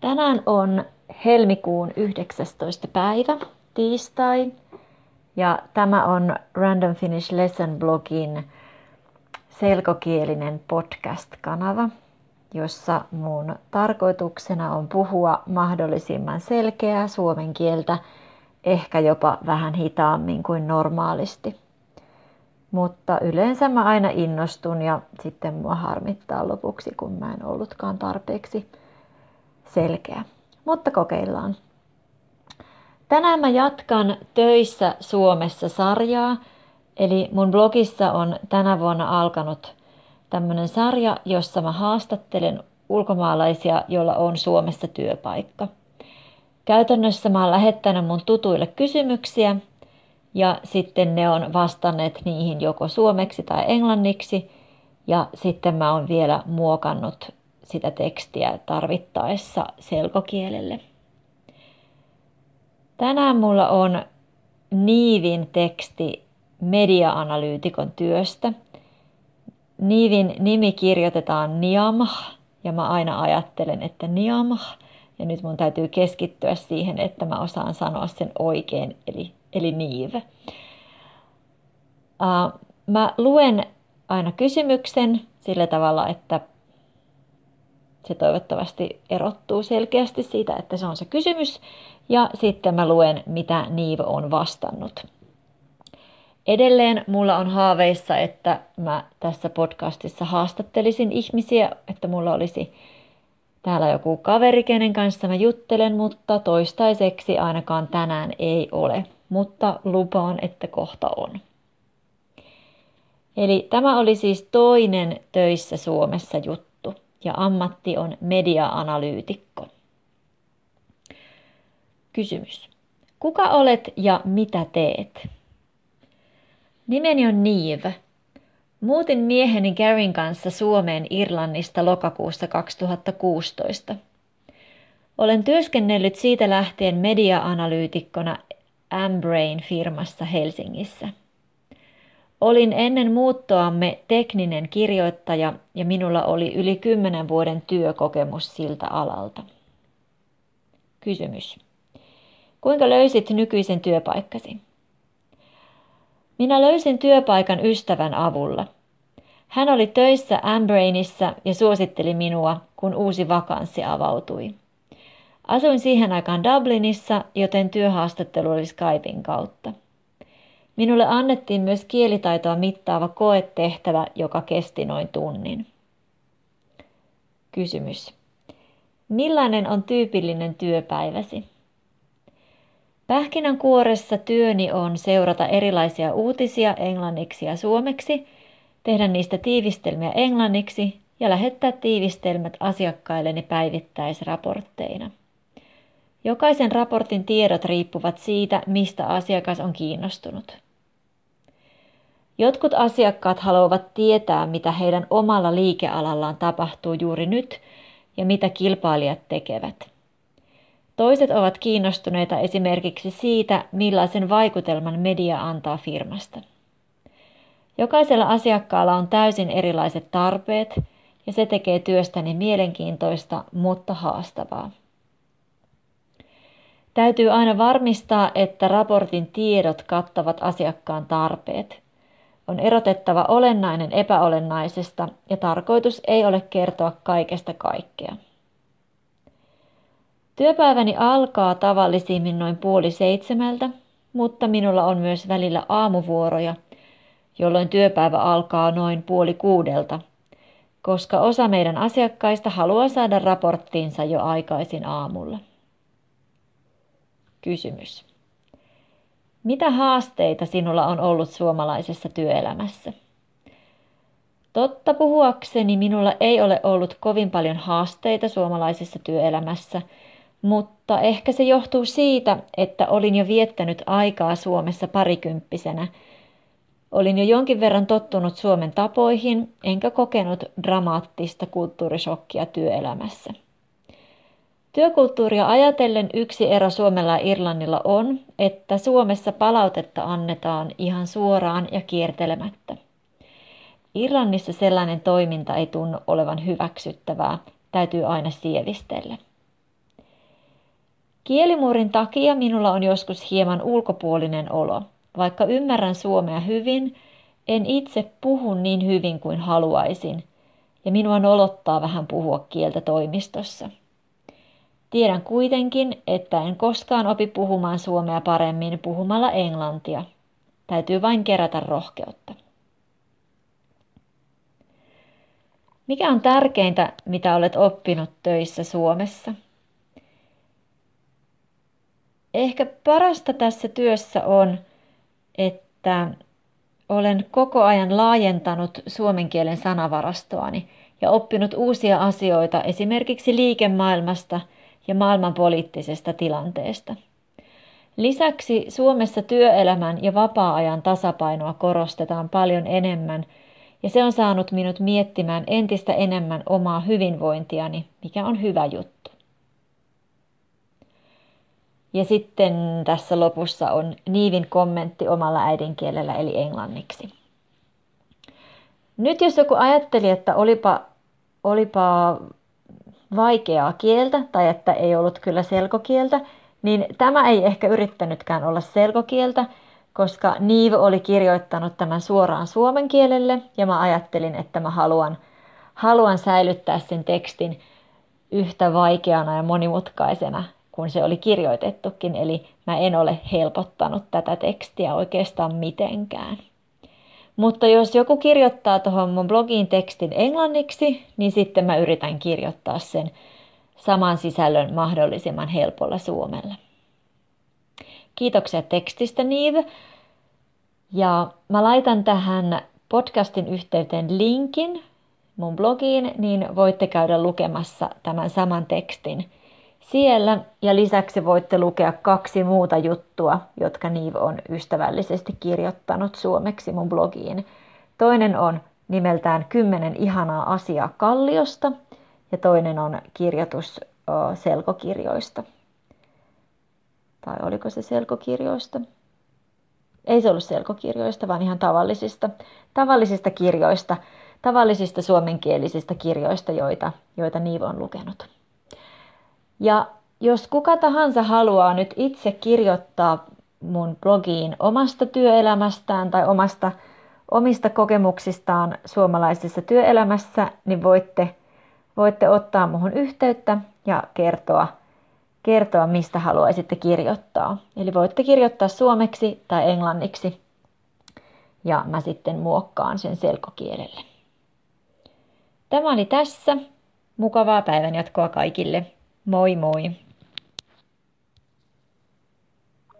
Tänään on helmikuun 19. päivä, tiistai, ja tämä on Random Finnish Lesson blogin selkokielinen podcast-kanava, jossa mun tarkoituksena on puhua mahdollisimman selkeää suomen kieltä, ehkä jopa vähän hitaammin kuin normaalisti. Mutta yleensä mä aina innostun ja sitten mua harmittaa lopuksi, kun mä en ollutkaan tarpeeksi selkeä. Mutta kokeillaan. Tänään mä jatkan töissä Suomessa sarjaa, eli mun blogissa on tänä vuonna alkanut tämmöinen sarja, jossa mä haastattelen ulkomaalaisia, joilla on Suomessa työpaikka. Käytännössä mä oon lähettänyt mun tutuille kysymyksiä ja sitten ne on vastanneet niihin joko suomeksi tai englanniksi ja sitten mä oon vielä muokannut sitä tekstiä tarvittaessa selkokielelle. Tänään mulla on Niivin teksti media-analyytikon työstä. Niivin nimi kirjoitetaan Niamah ja mä aina ajattelen, että Niamah. Ja nyt mun täytyy keskittyä siihen, että mä osaan sanoa sen oikein, eli, eli Niiv. Uh, mä luen aina kysymyksen sillä tavalla, että se toivottavasti erottuu selkeästi siitä, että se on se kysymys. Ja sitten mä luen, mitä Niivo on vastannut. Edelleen mulla on haaveissa, että mä tässä podcastissa haastattelisin ihmisiä, että mulla olisi täällä joku kaveri, kenen kanssa mä juttelen, mutta toistaiseksi ainakaan tänään ei ole. Mutta lupaan, että kohta on. Eli tämä oli siis toinen töissä Suomessa juttu ja ammatti on media-analyytikko. Kysymys. Kuka olet ja mitä teet? Nimeni on Niiv. Muutin mieheni Garin kanssa Suomeen Irlannista lokakuussa 2016. Olen työskennellyt siitä lähtien media-analyytikkona Ambrain-firmassa Helsingissä. Olin ennen muuttoamme tekninen kirjoittaja ja minulla oli yli kymmenen vuoden työkokemus siltä alalta. Kysymys. Kuinka löysit nykyisen työpaikkasi? Minä löysin työpaikan ystävän avulla. Hän oli töissä Ambrainissa ja suositteli minua, kun uusi vakanssi avautui. Asuin siihen aikaan Dublinissa, joten työhaastattelu oli Skypein kautta. Minulle annettiin myös kielitaitoa mittaava koetehtävä, joka kesti noin tunnin. Kysymys. Millainen on tyypillinen työpäiväsi? Pähkinänkuoressa työni on seurata erilaisia uutisia englanniksi ja suomeksi, tehdä niistä tiivistelmiä englanniksi ja lähettää tiivistelmät asiakkailleni päivittäisraportteina. Jokaisen raportin tiedot riippuvat siitä, mistä asiakas on kiinnostunut. Jotkut asiakkaat haluavat tietää, mitä heidän omalla liikealallaan tapahtuu juuri nyt ja mitä kilpailijat tekevät. Toiset ovat kiinnostuneita esimerkiksi siitä, millaisen vaikutelman media antaa firmasta. Jokaisella asiakkaalla on täysin erilaiset tarpeet ja se tekee työstäni mielenkiintoista, mutta haastavaa. Täytyy aina varmistaa, että raportin tiedot kattavat asiakkaan tarpeet – on erotettava olennainen epäolennaisesta ja tarkoitus ei ole kertoa kaikesta kaikkea. Työpäiväni alkaa tavallisimmin noin puoli seitsemältä, mutta minulla on myös välillä aamuvuoroja, jolloin työpäivä alkaa noin puoli kuudelta, koska osa meidän asiakkaista haluaa saada raporttiinsa jo aikaisin aamulla. Kysymys. Mitä haasteita sinulla on ollut suomalaisessa työelämässä? Totta puhuakseni minulla ei ole ollut kovin paljon haasteita suomalaisessa työelämässä, mutta ehkä se johtuu siitä, että olin jo viettänyt aikaa Suomessa parikymppisenä. Olin jo jonkin verran tottunut Suomen tapoihin, enkä kokenut dramaattista kulttuurishokkia työelämässä. Työkulttuuria ajatellen yksi ero Suomella ja Irlannilla on, että Suomessa palautetta annetaan ihan suoraan ja kiertelemättä. Irlannissa sellainen toiminta ei tunnu olevan hyväksyttävää, täytyy aina sievistellä. Kielimuurin takia minulla on joskus hieman ulkopuolinen olo. Vaikka ymmärrän suomea hyvin, en itse puhu niin hyvin kuin haluaisin, ja minua nolottaa vähän puhua kieltä toimistossa. Tiedän kuitenkin, että en koskaan opi puhumaan suomea paremmin puhumalla englantia. Täytyy vain kerätä rohkeutta. Mikä on tärkeintä, mitä olet oppinut töissä Suomessa? Ehkä parasta tässä työssä on, että olen koko ajan laajentanut suomen kielen sanavarastoani ja oppinut uusia asioita esimerkiksi liikemaailmasta ja maailmanpoliittisesta tilanteesta. Lisäksi Suomessa työelämän ja vapaa-ajan tasapainoa korostetaan paljon enemmän ja se on saanut minut miettimään entistä enemmän omaa hyvinvointiani, mikä on hyvä juttu. Ja sitten tässä lopussa on Niivin kommentti omalla äidinkielellä eli englanniksi. Nyt jos joku ajatteli, että olipa, olipa vaikeaa kieltä tai että ei ollut kyllä selkokieltä, niin tämä ei ehkä yrittänytkään olla selkokieltä, koska Niiv oli kirjoittanut tämän suoraan suomen kielelle ja mä ajattelin, että mä haluan, haluan säilyttää sen tekstin yhtä vaikeana ja monimutkaisena kuin se oli kirjoitettukin, eli mä en ole helpottanut tätä tekstiä oikeastaan mitenkään. Mutta jos joku kirjoittaa tuohon mun blogiin tekstin englanniksi, niin sitten mä yritän kirjoittaa sen saman sisällön mahdollisimman helpolla suomella. Kiitoksia tekstistä, Niiv. Ja mä laitan tähän podcastin yhteyteen linkin mun blogiin, niin voitte käydä lukemassa tämän saman tekstin siellä. Ja lisäksi voitte lukea kaksi muuta juttua, jotka Niiv on ystävällisesti kirjoittanut suomeksi mun blogiin. Toinen on nimeltään 10 ihanaa asiaa Kalliosta ja toinen on kirjoitus selkokirjoista. Tai oliko se selkokirjoista? Ei se ollut selkokirjoista, vaan ihan tavallisista, tavallisista kirjoista, tavallisista suomenkielisistä kirjoista, joita, joita Niivo on lukenut. Ja jos kuka tahansa haluaa nyt itse kirjoittaa mun blogiin omasta työelämästään tai omasta, omista kokemuksistaan suomalaisessa työelämässä, niin voitte, voitte ottaa muhun yhteyttä ja kertoa, kertoa, mistä haluaisitte kirjoittaa. Eli voitte kirjoittaa suomeksi tai englanniksi ja mä sitten muokkaan sen selkokielelle. Tämä oli tässä. Mukavaa päivänjatkoa kaikille. Moi moi!